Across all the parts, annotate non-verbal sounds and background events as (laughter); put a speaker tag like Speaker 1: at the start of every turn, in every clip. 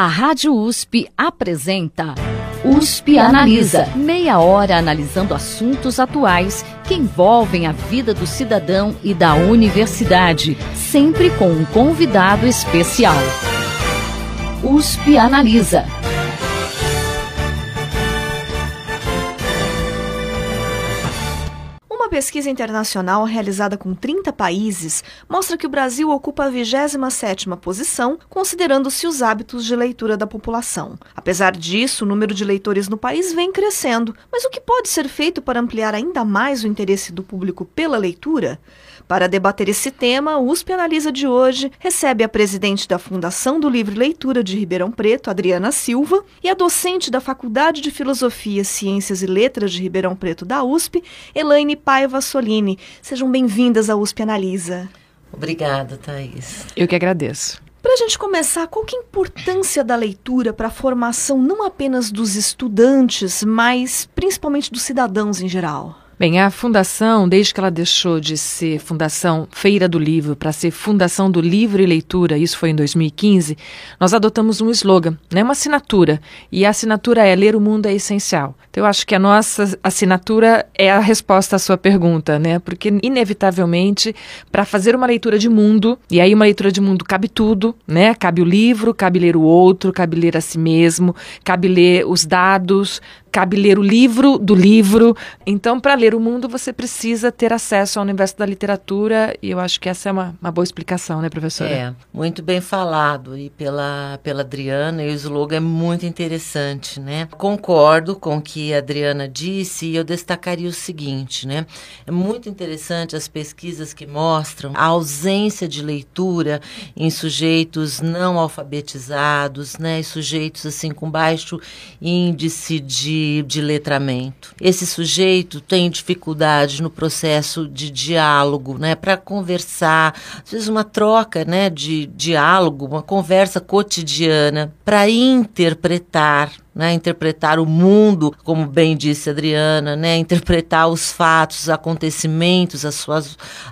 Speaker 1: A Rádio USP apresenta USP Analisa. Meia hora analisando assuntos atuais que envolvem a vida do cidadão e da universidade, sempre com um convidado especial. USP Analisa.
Speaker 2: Pesquisa internacional realizada com 30 países mostra que o Brasil ocupa a 27ª posição, considerando-se os hábitos de leitura da população. Apesar disso, o número de leitores no país vem crescendo. Mas o que pode ser feito para ampliar ainda mais o interesse do público pela leitura? Para debater esse tema, o USP Analisa de hoje recebe a presidente da Fundação do Livre Leitura de Ribeirão Preto, Adriana Silva, e a docente da Faculdade de Filosofia, Ciências e Letras de Ribeirão Preto da USP, Elaine Paiva Solini. Sejam bem-vindas ao USP Analisa.
Speaker 3: Obrigada, Thaís.
Speaker 4: Eu que agradeço.
Speaker 2: Para a gente começar, qual que é a importância da leitura para a formação não apenas dos estudantes, mas principalmente dos cidadãos em geral?
Speaker 4: Bem, a fundação, desde que ela deixou de ser Fundação Feira do Livro para ser Fundação do Livro e Leitura, isso foi em 2015, nós adotamos um slogan, né, uma assinatura. E a assinatura é Ler o Mundo é Essencial. Então, eu acho que a nossa assinatura é a resposta à sua pergunta, né? Porque, inevitavelmente, para fazer uma leitura de mundo, e aí uma leitura de mundo cabe tudo, né? Cabe o livro, cabe ler o outro, cabe ler a si mesmo, cabe ler os dados, cabe ler o livro do livro. Então, para ler o mundo, você precisa ter acesso ao universo da literatura, e eu acho que essa é uma, uma boa explicação, né, professora?
Speaker 3: É, muito bem falado e pela, pela Adriana, e o slogan é muito interessante, né? Concordo com o que a Adriana disse, e eu destacaria o seguinte, né? É muito interessante as pesquisas que mostram a ausência de leitura em sujeitos não alfabetizados, né? E sujeitos, assim, com baixo índice de de, letramento. Esse sujeito tem dificuldade no processo de diálogo, né, para conversar, às vezes uma troca, né, de diálogo, uma conversa cotidiana, para interpretar, né, interpretar o mundo, como bem disse Adriana, né, interpretar os fatos, os acontecimentos à sua,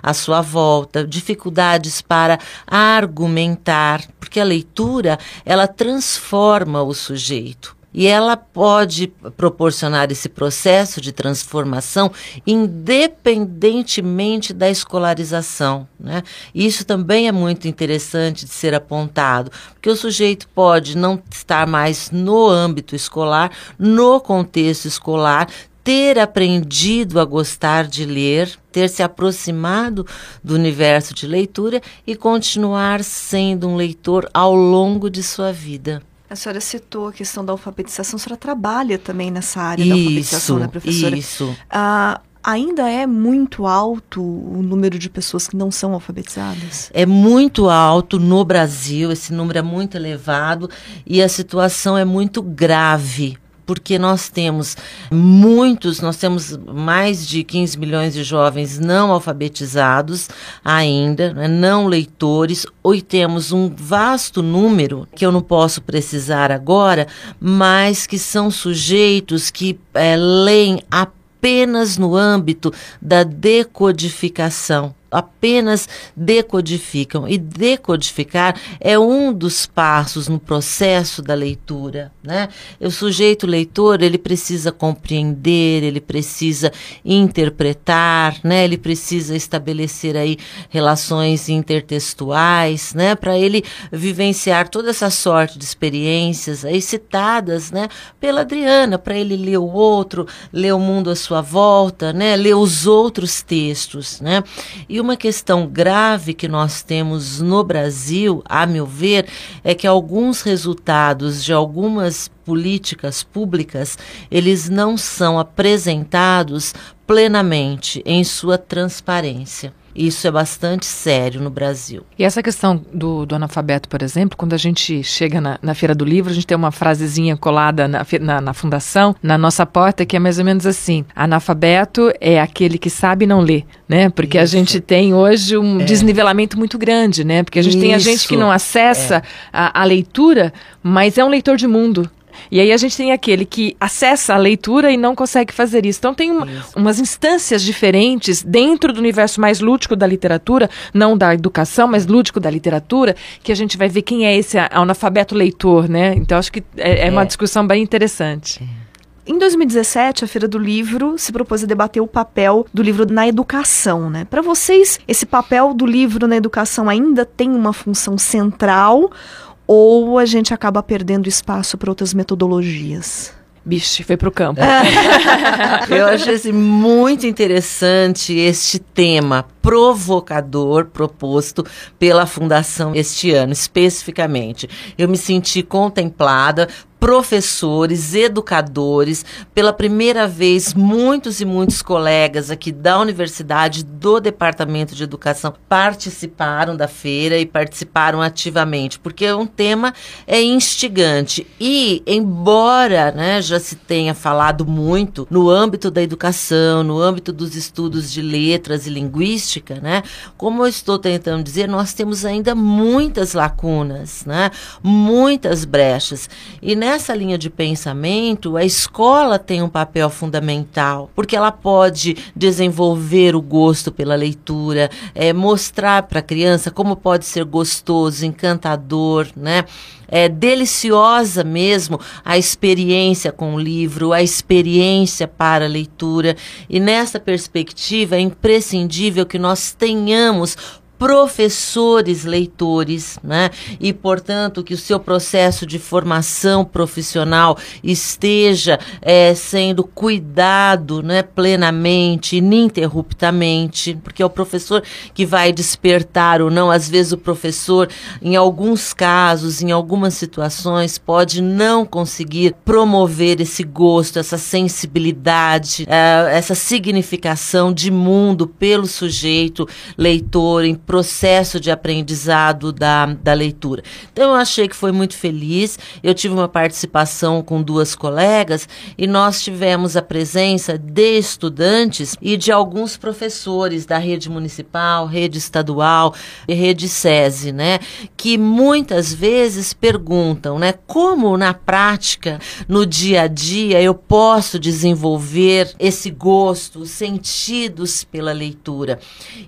Speaker 3: à sua volta, dificuldades para argumentar, porque a leitura ela transforma o sujeito. E ela pode proporcionar esse processo de transformação independentemente da escolarização. Né? Isso também é muito interessante de ser apontado, porque o sujeito pode não estar mais no âmbito escolar, no contexto escolar, ter aprendido a gostar de ler, ter se aproximado do universo de leitura e continuar sendo um leitor ao longo de sua vida.
Speaker 2: A senhora citou a questão da alfabetização, a senhora trabalha também nessa área isso, da alfabetização, né, professora?
Speaker 3: Isso.
Speaker 2: Ah, ainda é muito alto o número de pessoas que não são alfabetizadas?
Speaker 3: É muito alto no Brasil, esse número é muito elevado e a situação é muito grave porque nós temos muitos, nós temos mais de 15 milhões de jovens não alfabetizados ainda, né, não leitores, e temos um vasto número, que eu não posso precisar agora, mas que são sujeitos que é, leem apenas no âmbito da decodificação apenas decodificam. E decodificar é um dos passos no processo da leitura. Né? O sujeito leitor ele precisa compreender, ele precisa interpretar, né? ele precisa estabelecer aí relações intertextuais, né? para ele vivenciar toda essa sorte de experiências aí citadas né? pela Adriana, para ele ler o outro, ler o mundo à sua volta, né? ler os outros textos. Né? E uma questão grave que nós temos no Brasil, a meu ver, é que alguns resultados de algumas políticas públicas, eles não são apresentados plenamente em sua transparência. Isso é bastante sério no Brasil.
Speaker 4: E essa questão do, do analfabeto, por exemplo, quando a gente chega na, na, Feira do Livro, a gente tem uma frasezinha colada na, na, na, fundação, na nossa porta, que é mais ou menos assim: analfabeto é aquele que sabe e não lê, né? Porque Isso. a gente tem hoje um é. desnivelamento muito grande, né? Porque a gente Isso. tem a gente que não acessa é. a, a leitura, mas é um leitor de mundo. E aí a gente tem aquele que acessa a leitura e não consegue fazer isso. Então tem uma, umas instâncias diferentes dentro do universo mais lúdico da literatura, não da educação, mas lúdico da literatura, que a gente vai ver quem é esse analfabeto leitor, né? Então acho que é, é uma é. discussão bem interessante.
Speaker 2: É. Em 2017, a Feira do Livro se propôs a debater o papel do livro na educação, né? Para vocês, esse papel do livro na educação ainda tem uma função central ou a gente acaba perdendo espaço para outras metodologias?
Speaker 4: Bicho, foi para o campo. (laughs)
Speaker 3: Eu achei assim, muito interessante este tema provocador proposto pela Fundação este ano, especificamente. Eu me senti contemplada professores, educadores, pela primeira vez, muitos e muitos colegas aqui da universidade, do Departamento de Educação, participaram da feira e participaram ativamente, porque um tema é instigante. E, embora né, já se tenha falado muito no âmbito da educação, no âmbito dos estudos de letras e linguística, né, como eu estou tentando dizer, nós temos ainda muitas lacunas, né, muitas brechas. E, nessa linha de pensamento, a escola tem um papel fundamental, porque ela pode desenvolver o gosto pela leitura, é, mostrar para a criança como pode ser gostoso, encantador, né? É deliciosa mesmo a experiência com o livro, a experiência para a leitura. E nessa perspectiva é imprescindível que nós tenhamos professores leitores, né? E, portanto, que o seu processo de formação profissional esteja é, sendo cuidado né, plenamente, ininterruptamente, porque é o professor que vai despertar ou não. Às vezes, o professor, em alguns casos, em algumas situações, pode não conseguir promover esse gosto, essa sensibilidade, é, essa significação de mundo pelo sujeito leitor, em processo de aprendizado da, da leitura. Então, eu achei que foi muito feliz. Eu tive uma participação com duas colegas e nós tivemos a presença de estudantes e de alguns professores da rede municipal, rede estadual e rede SESI, né? Que muitas vezes perguntam, né? Como na prática, no dia a dia, eu posso desenvolver esse gosto, os sentidos pela leitura.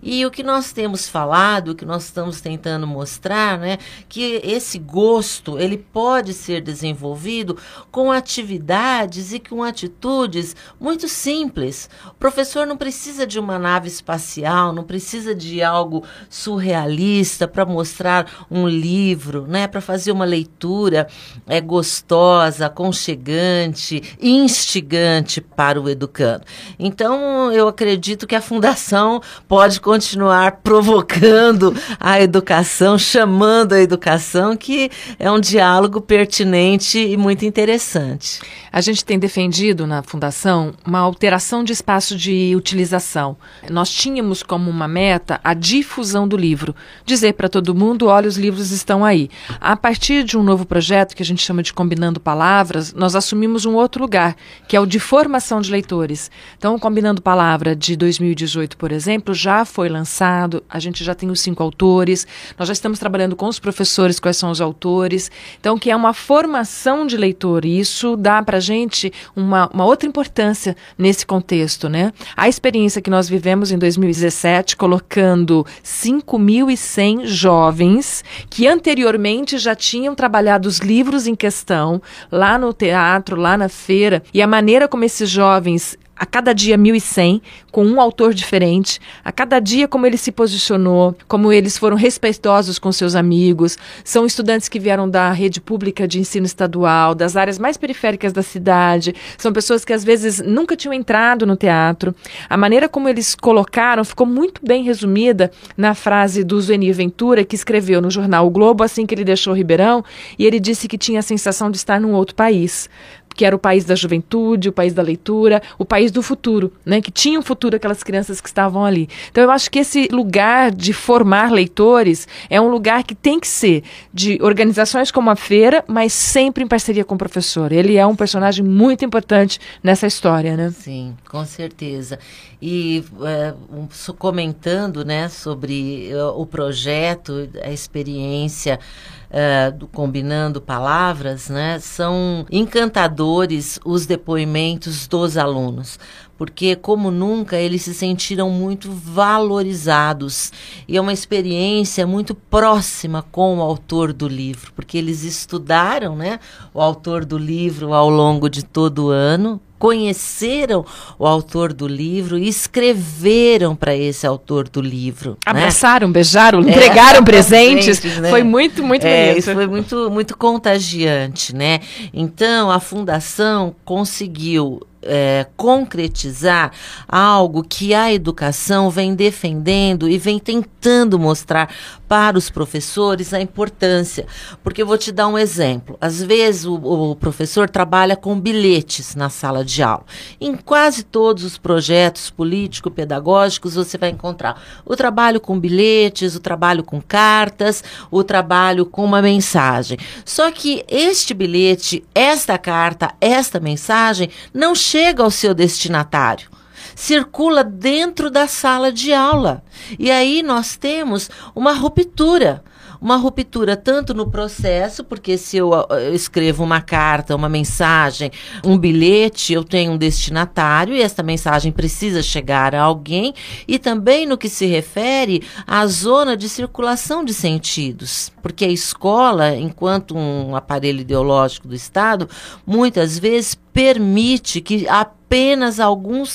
Speaker 3: E o que nós temos falado falado, que nós estamos tentando mostrar, né, que esse gosto ele pode ser desenvolvido com atividades e com atitudes muito simples. O professor não precisa de uma nave espacial, não precisa de algo surrealista para mostrar um livro, né, para fazer uma leitura é gostosa, aconchegante, instigante para o educando. Então, eu acredito que a fundação pode continuar provocando buscando a educação, chamando a educação, que é um diálogo pertinente e muito interessante.
Speaker 4: A gente tem defendido na Fundação uma alteração de espaço de utilização. Nós tínhamos como uma meta a difusão do livro, dizer para todo mundo: olha, os livros estão aí. A partir de um novo projeto que a gente chama de Combinando Palavras, nós assumimos um outro lugar, que é o de formação de leitores. Então, Combinando Palavra de 2018, por exemplo, já foi lançado, a gente já já tem os cinco autores, nós já estamos trabalhando com os professores quais são os autores, então que é uma formação de leitor, e isso dá para a gente uma, uma outra importância nesse contexto, né? A experiência que nós vivemos em 2017, colocando 5.100 jovens que anteriormente já tinham trabalhado os livros em questão, lá no teatro, lá na feira, e a maneira como esses jovens a cada dia 1.100, com um autor diferente, a cada dia como ele se posicionou, como eles foram respeitosos com seus amigos. São estudantes que vieram da rede pública de ensino estadual, das áreas mais periféricas da cidade, são pessoas que às vezes nunca tinham entrado no teatro. A maneira como eles colocaram ficou muito bem resumida na frase do Zuenir Ventura, que escreveu no jornal O Globo assim que ele deixou Ribeirão, e ele disse que tinha a sensação de estar num outro país que era o país da juventude, o país da leitura, o país do futuro, né? Que tinha um futuro aquelas crianças que estavam ali. Então eu acho que esse lugar de formar leitores é um lugar que tem que ser de organizações como a feira, mas sempre em parceria com o professor. Ele é um personagem muito importante nessa história, né?
Speaker 3: Sim, com certeza. E é, comentando, né, sobre uh, o projeto, a experiência uh, do Combinando Palavras, né, são encantadores os depoimentos dos alunos. Porque como nunca eles se sentiram muito valorizados. E é uma experiência muito próxima com o autor do livro, porque eles estudaram, né, o autor do livro ao longo de todo o ano, conheceram o autor do livro e escreveram para esse autor do livro.
Speaker 4: Né? Abraçaram, né? beijaram, (laughs) é, entregaram presentes. presentes né? Foi muito, muito
Speaker 3: é,
Speaker 4: bonito.
Speaker 3: Isso foi muito, muito contagiante, né? Então, a fundação conseguiu é, concretizar algo que a educação vem defendendo e vem tentando mostrar para os professores a importância. Porque eu vou te dar um exemplo. Às vezes o, o professor trabalha com bilhetes na sala de aula. Em quase todos os projetos político-pedagógicos você vai encontrar o trabalho com bilhetes, o trabalho com cartas, o trabalho com uma mensagem. Só que este bilhete, esta carta, esta mensagem não chega ao seu destinatário. Circula dentro da sala de aula. E aí nós temos uma ruptura uma ruptura tanto no processo, porque se eu, eu, escrevo uma carta, uma mensagem, um bilhete, eu tenho um destinatário e essa mensagem precisa chegar a alguém, e também no que se refere à zona de circulação de sentidos, porque a escola, enquanto um aparelho ideológico do Estado, muitas vezes permite que apenas alguns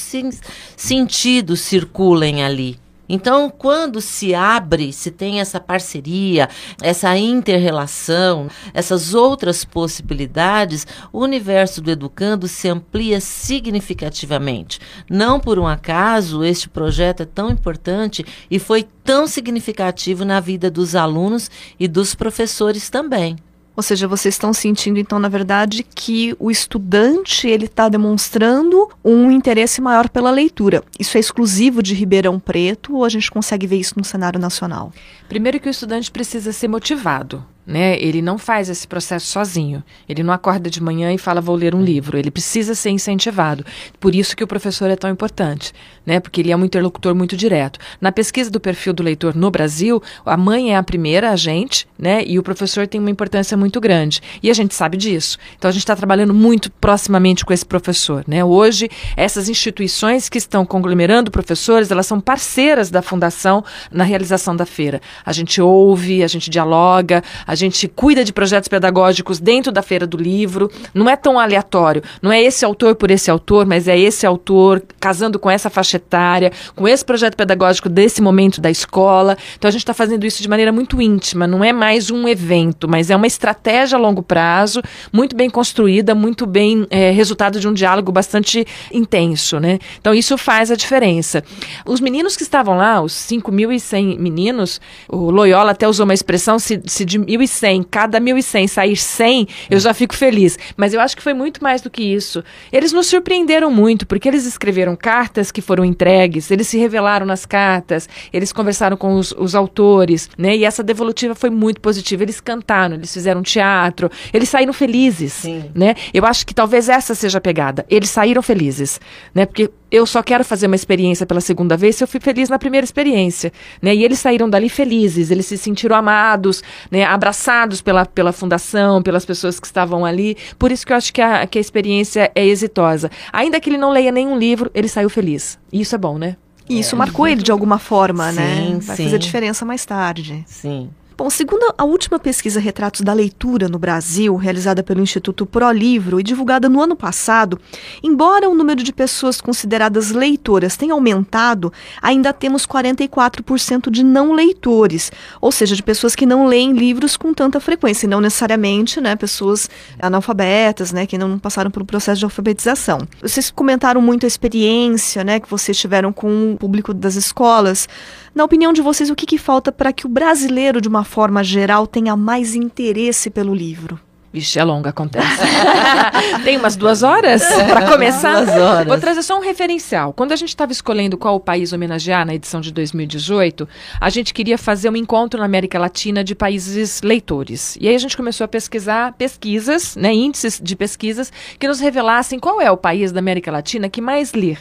Speaker 3: sentidos circulem ali. Então, quando se abre, se tem essa parceria, essa interrelação, essas outras possibilidades, o universo do educando se amplia significativamente. Não por um acaso este projeto é tão importante e foi tão significativo na vida dos alunos e dos professores também.
Speaker 2: Ou seja, vocês estão sentindo então, na verdade, que o estudante ele está demonstrando um interesse maior pela leitura. Isso é exclusivo de Ribeirão Preto ou a gente consegue ver isso no cenário nacional?
Speaker 4: Primeiro que o estudante precisa ser motivado né? Ele não faz esse processo sozinho. Ele não acorda de manhã e fala vou ler um livro. Ele precisa ser incentivado. Por isso que o professor é tão importante, né? Porque ele é um interlocutor muito direto. Na pesquisa do perfil do leitor no Brasil, a mãe é a primeira agente, né? E o professor tem uma importância muito grande. E a gente sabe disso. Então a gente está trabalhando muito proximamente com esse professor, né? Hoje essas instituições que estão conglomerando professores, elas são parceiras da fundação na realização da feira. A gente ouve, a gente dialoga, a gente cuida de projetos pedagógicos dentro da Feira do Livro. Não é tão aleatório. Não é esse autor por esse autor, mas é esse autor casando com essa faixa etária, com esse projeto pedagógico desse momento da escola. Então a gente está fazendo isso de maneira muito íntima. Não é mais um evento, mas é uma estratégia a longo prazo, muito bem construída, muito bem é, resultado de um diálogo bastante intenso, né? Então isso faz a diferença. Os meninos que estavam lá, os 5.100 meninos, o Loyola até usou uma expressão, se, se de 1.100, cada 1.100 sair 100, eu já fico feliz. Mas eu acho que foi muito mais do que isso. Eles nos surpreenderam muito, porque eles escreveram cartas que foram entregues, eles se revelaram nas cartas, eles conversaram com os, os autores, né? E essa devolutiva foi muito positiva. Eles cantaram, eles fizeram teatro, eles saíram felizes, Sim. né? Eu acho que talvez essa seja a pegada. Eles saíram felizes, né? Porque eu só quero fazer uma experiência pela segunda vez se eu fui feliz na primeira experiência, né? E eles saíram dali felizes, eles se sentiram amados, né? Abraçados pela, pela fundação, pelas pessoas que estavam ali. Por isso que eu acho que a, que a experiência é exitosa. Ainda que ele não leia nenhum livro, ele saiu feliz. E isso é bom, né?
Speaker 2: E isso é. marcou ele de alguma forma,
Speaker 3: sim,
Speaker 2: né?
Speaker 3: Vai
Speaker 2: sim. fazer diferença mais tarde.
Speaker 3: Sim.
Speaker 2: Bom, segundo a última pesquisa Retratos da Leitura no Brasil, realizada pelo Instituto ProLivro e divulgada no ano passado, embora o número de pessoas consideradas leitoras tenha aumentado, ainda temos 44% de não leitores, ou seja, de pessoas que não leem livros com tanta frequência, e não necessariamente, né, pessoas analfabetas, né, que não passaram pelo processo de alfabetização. Vocês comentaram muito a experiência, né, que vocês tiveram com o público das escolas. Na opinião de vocês, o que, que falta para que o brasileiro, de uma forma geral, tenha mais interesse pelo livro?
Speaker 4: Vixe, é longa, acontece. (laughs) Tem umas duas horas para começar?
Speaker 3: Duas horas.
Speaker 4: Vou trazer só um referencial. Quando a gente estava escolhendo qual o país homenagear na edição de 2018, a gente queria fazer um encontro na América Latina de países leitores. E aí a gente começou a pesquisar pesquisas, né, índices de pesquisas que nos revelassem qual é o país da América Latina que mais lê.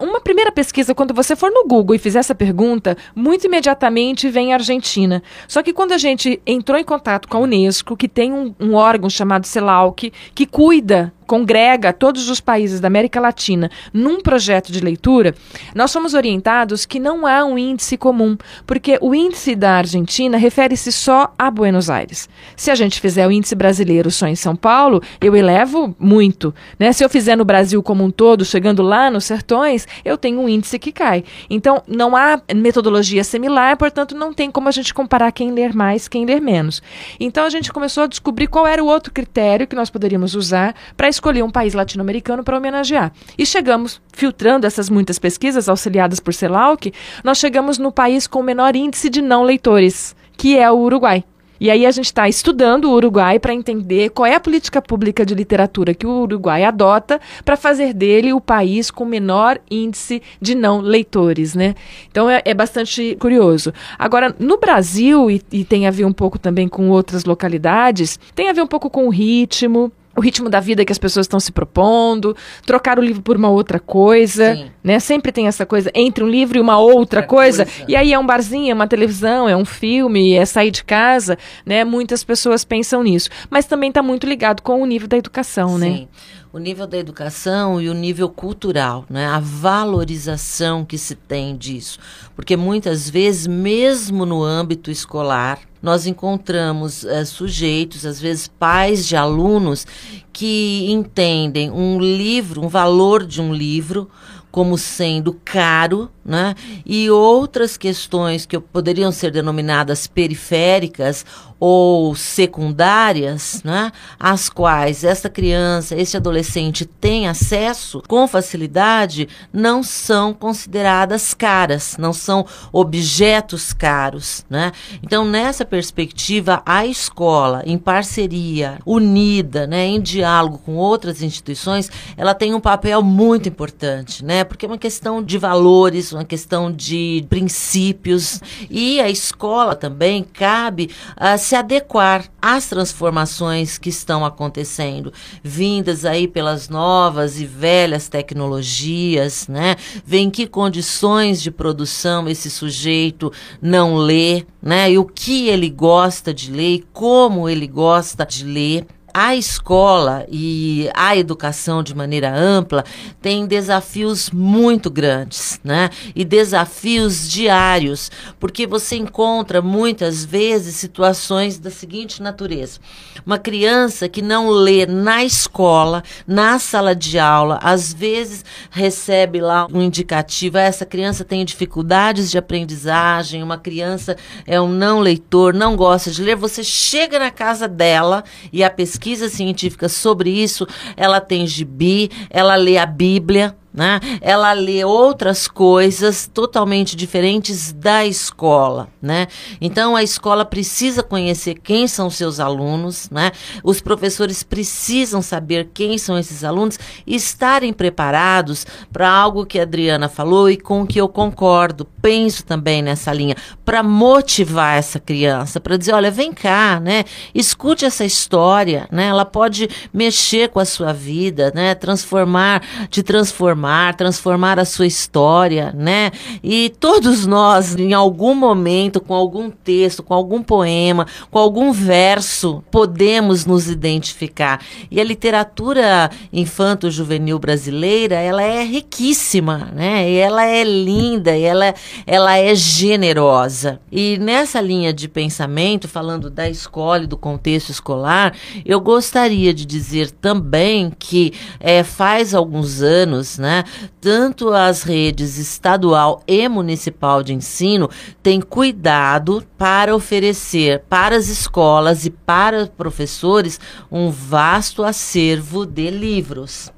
Speaker 4: Uma primeira pesquisa, quando você for no Google e fizer essa pergunta, muito imediatamente vem a Argentina. Só que quando a gente entrou em contato com a Unesco, que tem um, um órgão chamado CELAUC, que cuida congrega todos os países da América Latina num projeto de leitura, nós somos orientados que não há um índice comum, porque o índice da Argentina refere-se só a Buenos Aires. Se a gente fizer o índice brasileiro só em São Paulo, eu elevo muito. Né? Se eu fizer no Brasil como um todo, chegando lá nos sertões, eu tenho um índice que cai. Então, não há metodologia similar, portanto, não tem como a gente comparar quem ler mais, quem ler menos. Então, a gente começou a descobrir qual era o outro critério que nós poderíamos usar para escolher um país latino-americano para homenagear. E chegamos, filtrando essas muitas pesquisas auxiliadas por CELAUC, nós chegamos no país com o menor índice de não leitores, que é o Uruguai. E aí a gente está estudando o Uruguai para entender qual é a política pública de literatura que o Uruguai adota para fazer dele o país com menor índice de não leitores, né? Então é, é bastante curioso. Agora, no Brasil, e, e tem a ver um pouco também com outras localidades, tem a ver um pouco com o ritmo, o ritmo da vida que as pessoas estão se propondo, trocar o livro por uma outra coisa,
Speaker 3: Sim.
Speaker 4: né? Sempre tem essa coisa entre um livro e uma outra,
Speaker 3: Outra
Speaker 4: coisa.
Speaker 3: coisa.
Speaker 4: E aí é um barzinho, é uma televisão, é um filme, é sair de casa, né? Muitas pessoas pensam nisso, mas também está muito ligado com o nível da educação, né?
Speaker 3: Sim. O nível da educação e o nível cultural, né? a valorização que se tem disso. Porque muitas vezes, mesmo no âmbito escolar, nós encontramos eh, sujeitos, às vezes pais de alunos, que entendem um livro, um valor de um livro, como sendo caro, né? E outras questões que poderiam ser denominadas periféricas ou secundárias, né? Às quais essa criança, esse adolescente tem acesso com facilidade, não são consideradas caras, não são objetos caros, né? Então, nessa perspectiva, a escola, em parceria, unida, né, em diálogo com outras instituições, ela tem um papel muito importante, né? Porque é uma questão de valores, uma questão de princípios e a escola também cabe a se adequar às transformações que estão acontecendo, vindas aí pelas novas e velhas tecnologias, né? Ver em que condições de produção esse sujeito não lê, né? E o que ele gosta de ler, e como ele gosta de ler a escola e a educação de maneira ampla tem desafios muito grandes, né? E desafios diários, porque você encontra muitas vezes situações da seguinte natureza: uma criança que não lê na escola, na sala de aula, às vezes recebe lá um indicativo, "Ah, essa criança tem dificuldades de aprendizagem, uma criança é um não leitor, não gosta de ler, você chega na casa dela e a pesquisa científica sobre isso, ela tem gibi, ela lê a Bíblia, né? Ela lê outras coisas totalmente diferentes da escola, né? Então a escola precisa conhecer quem são seus alunos, né? Os professores precisam saber quem são esses alunos e estarem preparados para algo que a Adriana falou e com que eu concordo. Penso também nessa linha para motivar essa criança, para dizer, olha, vem cá, né? Escute essa história, né? Ela pode mexer com a sua vida, né? Transformar, te transformar transformar, transformar a sua história, né? E todos nós, em algum momento, com algum texto, com algum poema, com algum verso, podemos nos identificar. E a literatura infanto-juvenil brasileira, ela é riquíssima, né? E ela é linda, e ela, ela é generosa. E nessa linha de pensamento, falando da escola e do contexto escolar, eu gostaria de dizer também que é, faz alguns anos, né? Né, tanto as redes estadual e municipal de ensino têm cuidado para oferecer para as escolas e para professores um vasto acervo de livros.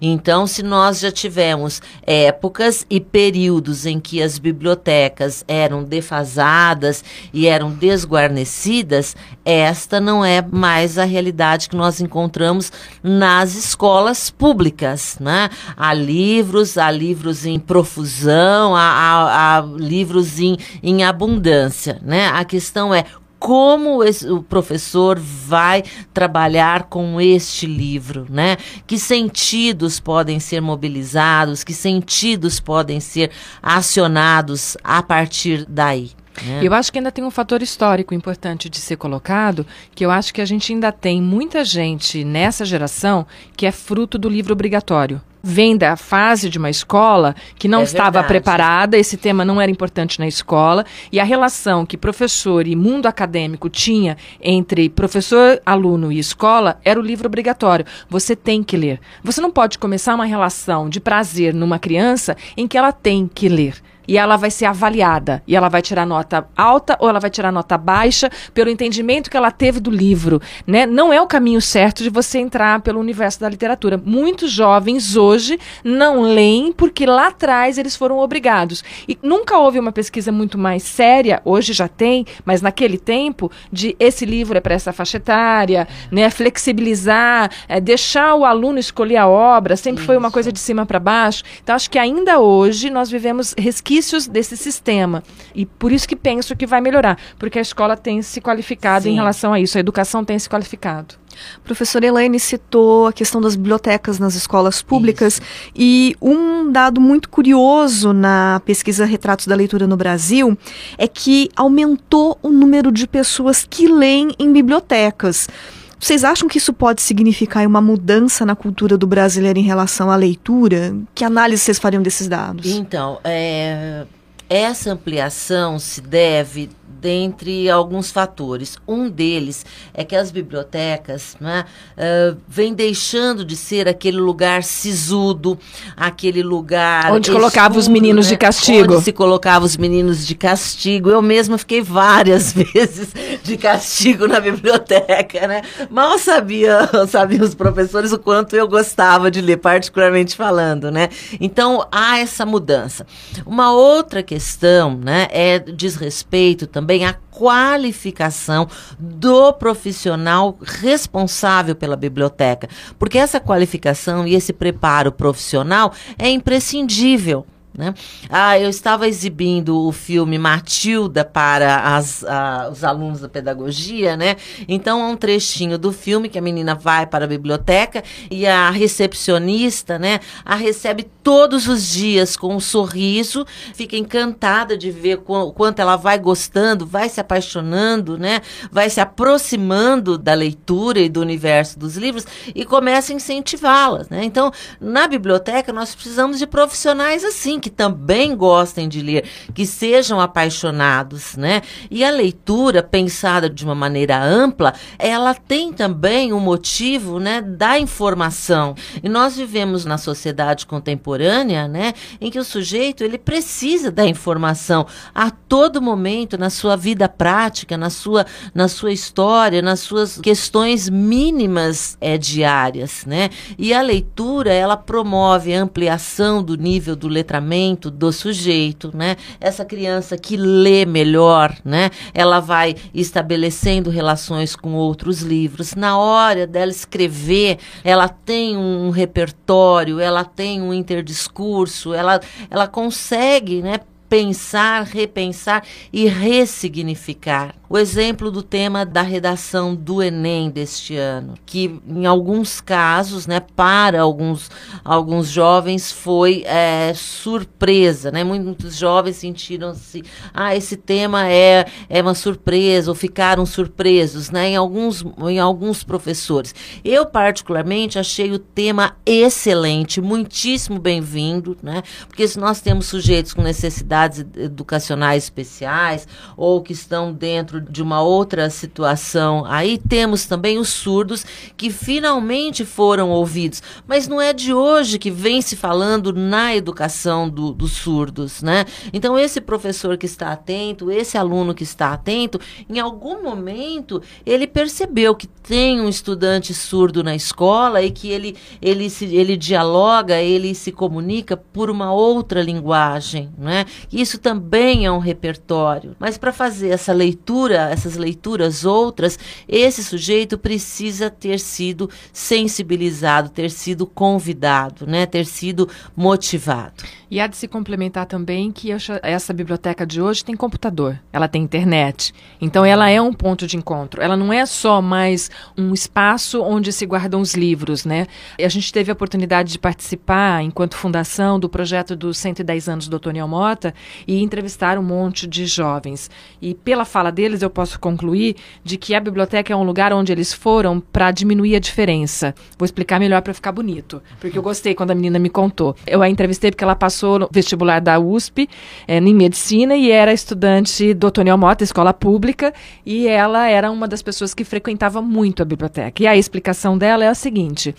Speaker 3: Então, se nós já tivemos épocas e períodos em que as bibliotecas eram defasadas e eram desguarnecidas, esta não é mais a realidade que nós encontramos nas escolas públicas. Né? Há livros, há livros em profusão, há, há, há livros em, em abundância. Né? A questão é como esse, o professor vai trabalhar com este livro, né? Que sentidos podem ser mobilizados, que sentidos podem ser acionados a partir daí.
Speaker 4: Né? Eu acho que ainda tem um fator histórico importante de ser colocado, que eu acho que a gente ainda tem muita gente nessa geração que é fruto do livro obrigatório vem da fase de uma escola que não é estava verdade. preparada, esse tema não era importante na escola, e a relação que professor e mundo acadêmico tinha entre professor, aluno e escola era o livro obrigatório. Você tem que ler. Você não pode começar uma relação de prazer numa criança em que ela tem que ler e ela vai ser avaliada. E ela vai tirar nota alta ou ela vai tirar nota baixa pelo entendimento que ela teve do livro. Né? Não é o caminho certo de você entrar pelo universo da literatura. Muitos jovens hoje não leem porque lá atrás eles foram obrigados. E nunca houve uma pesquisa muito mais séria, hoje já tem, mas naquele tempo, de esse livro é para essa faixa etária, né? flexibilizar, é, deixar o aluno escolher a obra, sempre Isso. foi uma coisa de cima para baixo. Então acho que ainda hoje nós vivemos resquícios benefícios desse sistema. E por isso que penso que vai melhorar, porque a escola tem se qualificado Sim. em relação a isso, a educação tem se qualificado.
Speaker 2: Professora Elaine citou a questão das bibliotecas nas escolas públicas Isso. e um dado muito curioso na pesquisa Retratos da Leitura no Brasil é que aumentou o número de pessoas que leem em bibliotecas. Vocês acham que isso pode significar uma mudança na cultura do brasileiro em relação à leitura? Que análise vocês fariam desses dados?
Speaker 3: Então, é, essa ampliação se deve dentre alguns fatores. Um deles é que as bibliotecas né, uh, vêm deixando de ser aquele lugar sisudo, aquele lugar.
Speaker 4: Onde escuro, colocava os meninos né, de castigo.
Speaker 3: Onde se colocava os meninos de castigo. Eu mesma fiquei várias (laughs) vezes de castigo na biblioteca, né? Mal sabia, (laughs) sabiam os professores o quanto eu gostava de ler, particularmente falando, né? Então há essa mudança. Uma outra questão, né, é diz respeito também também a qualificação do profissional responsável pela biblioteca, porque essa qualificação e esse preparo profissional é imprescindível né? Ah, eu estava exibindo o filme Matilda para as, os alunos da pedagogia, né? Então, é um trechinho do filme que a menina vai para a biblioteca e a recepcionista, né, a recebe todos os dias com um sorriso, fica encantada de ver o quanto ela vai gostando, vai se apaixonando, né? Vai se aproximando da leitura e do universo dos livros e começa a incentivá-las, né? Então, na biblioteca, nós precisamos de profissionais assim, que também gostem de ler, que sejam apaixonados, né? E a leitura, pensada de uma maneira ampla, ela tem também o um motivo, né, da informação. E nós vivemos na sociedade contemporânea, né, em que o sujeito ele precisa da informação a todo momento na sua vida prática, na sua na sua história, nas suas questões mínimas é, diárias, né? E a leitura ela promove a ampliação do nível do letramento do sujeito, né? Essa criança que lê melhor, né? Ela vai estabelecendo relações com outros livros. Na hora dela escrever, ela tem um repertório, ela tem um interdiscurso, ela, ela consegue, né? Pensar, repensar e ressignificar. O exemplo do tema da redação do Enem deste ano, que em alguns casos, né, para alguns, alguns jovens foi é, surpresa, né? Muitos jovens sentiram-se, ah, esse tema é, é uma surpresa, ou ficaram surpresos, né? Em alguns, em alguns professores. Eu, particularmente, achei o tema excelente, muitíssimo bem-vindo, né? Porque se nós temos sujeitos com necessidade necessidades educacionais especiais ou que estão dentro de uma outra situação. Aí temos também os surdos que finalmente foram ouvidos, mas não é de hoje que vem se falando na educação do, dos surdos, né? Então esse professor que está atento, esse aluno que está atento, em algum momento ele percebeu que tem um estudante surdo na escola e que ele ele se, ele dialoga, ele se comunica por uma outra linguagem, né? Isso também é um repertório. Mas para fazer essa leitura, essas leituras outras, esse sujeito precisa ter sido sensibilizado, ter sido convidado, né? Ter sido motivado.
Speaker 4: E há de se complementar também que essa biblioteca de hoje tem computador, ela tem internet. Então ela é um ponto de encontro. Ela não é só mais um espaço onde se guardam os livros, né? A gente teve a oportunidade de participar, enquanto fundação, do projeto dos 110 anos do Toniel Mota e entrevistar um monte de jovens. E pela fala deles eu posso concluir de que a biblioteca é um lugar onde eles foram para diminuir a diferença. Vou explicar melhor para ficar bonito, porque eu gostei quando a menina me contou. Eu a entrevistei porque ela passou no vestibular da USP é, em medicina e era estudante do Otoniel Mota, escola pública, e ela era uma das pessoas que frequentava muito a biblioteca. E a explicação dela é a seguinte: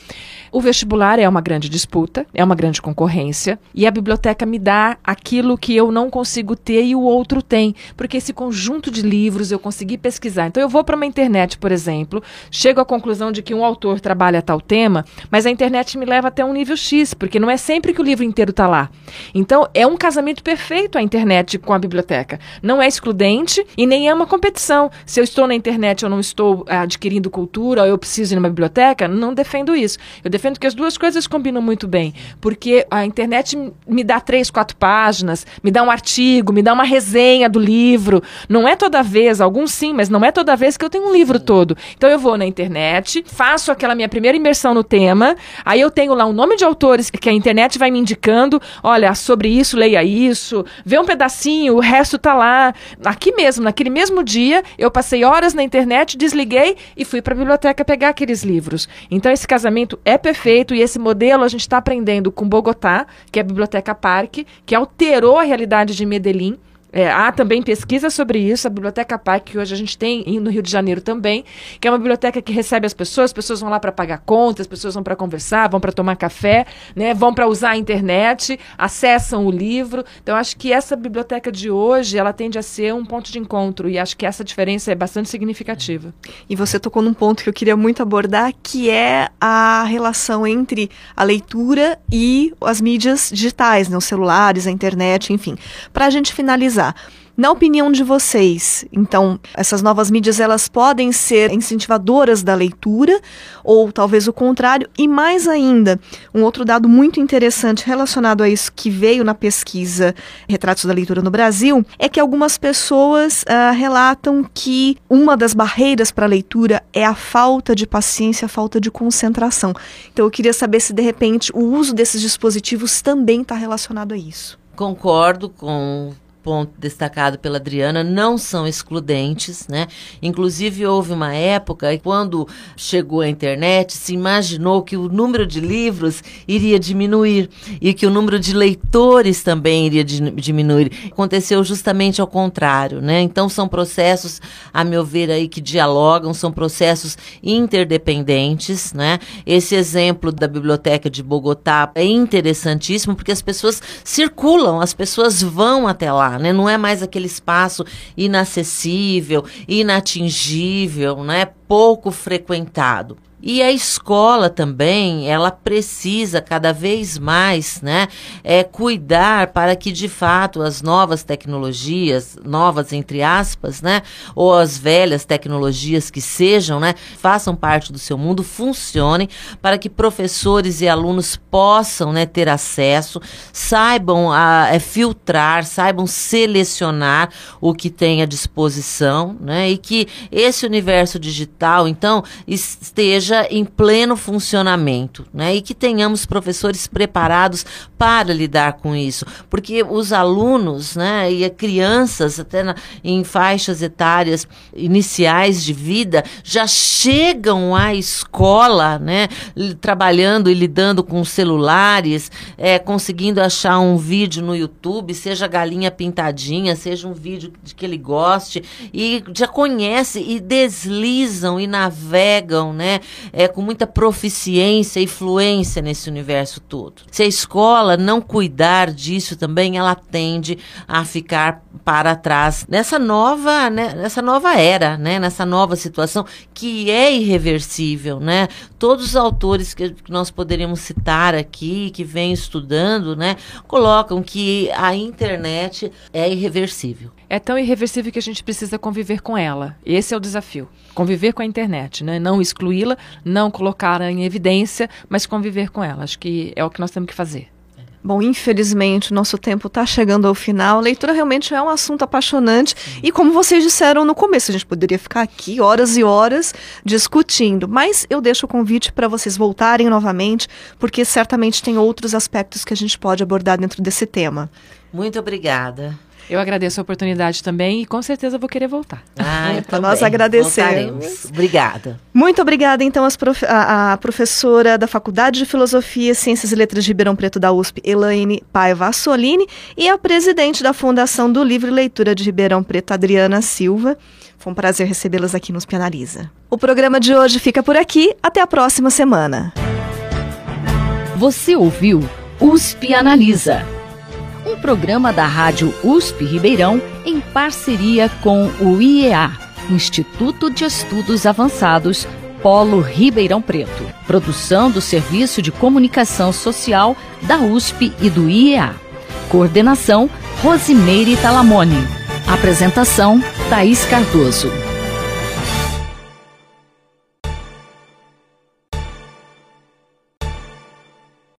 Speaker 4: o vestibular é uma grande disputa, é uma grande concorrência, e a biblioteca me dá aquilo que eu não consigo ter e o outro tem, porque esse conjunto de livros eu consegui pesquisar. Então eu vou para uma internet, por exemplo, chego à conclusão de que um autor trabalha tal tema, mas a internet me leva até um nível X, porque não é sempre que o livro inteiro está lá. Então, é um casamento perfeito a internet com a biblioteca. Não é excludente e nem é uma competição. Se eu estou na internet ou não estou eh, adquirindo cultura, ou eu preciso ir numa biblioteca, não defendo isso. Eu defendo que as duas coisas combinam muito bem, porque a internet me dá três, quatro páginas, me dá um artigo, me dá uma resenha do livro. Não é toda vez, alguns sim, mas não é toda vez que eu tenho um livro todo. Então, eu vou na internet, faço aquela minha primeira imersão no tema, aí eu tenho lá um nome de autores que a internet vai me indicando, olha, olha, sobre isso, leia isso, vê um pedacinho, o resto tá lá. Aqui mesmo, naquele mesmo dia, eu passei horas na internet, desliguei e fui para a biblioteca pegar aqueles livros. Então esse casamento é perfeito e esse modelo a gente está aprendendo com Bogotá, que é a Biblioteca Parque, que alterou a realidade de Medellín é, há também pesquisa sobre isso, a Biblioteca PAC, que hoje a gente tem no Rio de Janeiro também, que é uma biblioteca que recebe as pessoas, as pessoas vão lá para pagar contas, as pessoas vão para conversar, vão para tomar café, né, vão para usar a internet, acessam o livro. Então, acho que essa biblioteca de hoje, ela tende a ser um ponto de encontro, e acho que essa diferença é bastante significativa.
Speaker 2: E você tocou num ponto que eu queria muito abordar, que é a relação entre a leitura e as mídias digitais, né, os celulares, a internet, enfim. Para a gente finalizar, na opinião de vocês, então, essas novas mídias elas podem ser incentivadoras da leitura ou talvez o contrário? E mais ainda, um outro dado muito interessante relacionado a isso que veio na pesquisa Retratos da Leitura no Brasil é que algumas pessoas uh, relatam que uma das barreiras para a leitura é a falta de paciência, a falta de concentração. Então, eu queria saber se de repente o uso desses dispositivos também está relacionado a isso.
Speaker 3: Concordo com ponto destacado pela Adriana, não são excludentes, né? Inclusive houve uma época quando chegou a internet, se imaginou que o número de livros iria diminuir e que o número de leitores também iria diminuir. Aconteceu justamente ao contrário, né? Então são processos, a meu ver aí que dialogam, são processos interdependentes, né? Esse exemplo da biblioteca de Bogotá é interessantíssimo porque as pessoas circulam, as pessoas vão até lá né? Não é mais aquele espaço inacessível, inatingível, né? Pouco frequentado. E a escola também, ela precisa cada vez mais, né, é, cuidar para que de fato as novas tecnologias, novas entre aspas, né, ou as velhas tecnologias que sejam, né, façam parte do seu mundo, funcionem para que professores e alunos possam, né, ter acesso, saibam a, é, filtrar, saibam selecionar o que tem à disposição, né, e que esse universo digital, então, esteja esteja em pleno funcionamento, né? E que tenhamos professores preparados para lidar com isso, porque os alunos, né, e crianças até na, em faixas etárias iniciais de vida já chegam à escola, né, trabalhando e lidando com celulares, é, conseguindo achar um vídeo no YouTube, seja galinha pintadinha, seja um vídeo de que ele goste e já conhece e deslizam e navegam, né, é, com muita proficiência e fluência nesse universo todo. Se a escola não cuidar disso também, ela tende a ficar para trás nessa nova, né, nessa nova era, né, nessa nova situação que é irreversível, né? Todos os autores que, que nós poderíamos citar aqui, que vêm estudando, né, colocam que a internet é irreversível.
Speaker 4: É tão irreversível que a gente precisa conviver com ela. Esse é o desafio. Conviver com a internet, né? Não excluí-la, não colocá-la em evidência, mas conviver com ela. Acho que é o que nós temos que fazer.
Speaker 2: Bom, infelizmente, o nosso tempo está chegando ao final. A leitura realmente é um assunto apaixonante. E como vocês disseram no começo, a gente poderia ficar aqui horas e horas discutindo. Mas eu deixo o convite para vocês voltarem novamente, porque certamente tem outros aspectos que a gente pode abordar dentro desse tema.
Speaker 3: Muito obrigada.
Speaker 4: Eu agradeço a oportunidade também e com certeza vou querer voltar.
Speaker 3: Ah, (laughs)
Speaker 2: então nós agradecemos.
Speaker 3: Voltaremos. Obrigada.
Speaker 2: Muito obrigada, então, prof... a, a, professora da Faculdade de Filosofia, Ciências e Letras de Ribeirão Preto da USP, Elaine Paiva Assolini, e a presidente da Fundação do Livro e Leitura de Ribeirão Preto, Adriana Silva. Foi um prazer recebê-las aqui nos Penaliza. O programa de hoje fica por aqui. Até a próxima semana.
Speaker 1: Você ouviu USP Analisa um programa da Rádio USP Ribeirão em parceria com o IEA, Instituto de Estudos Avançados, Polo Ribeirão Preto. Produção do Serviço de Comunicação Social da USP e do IEA. Coordenação Rosimeire Talamone. Apresentação Thaís Cardoso.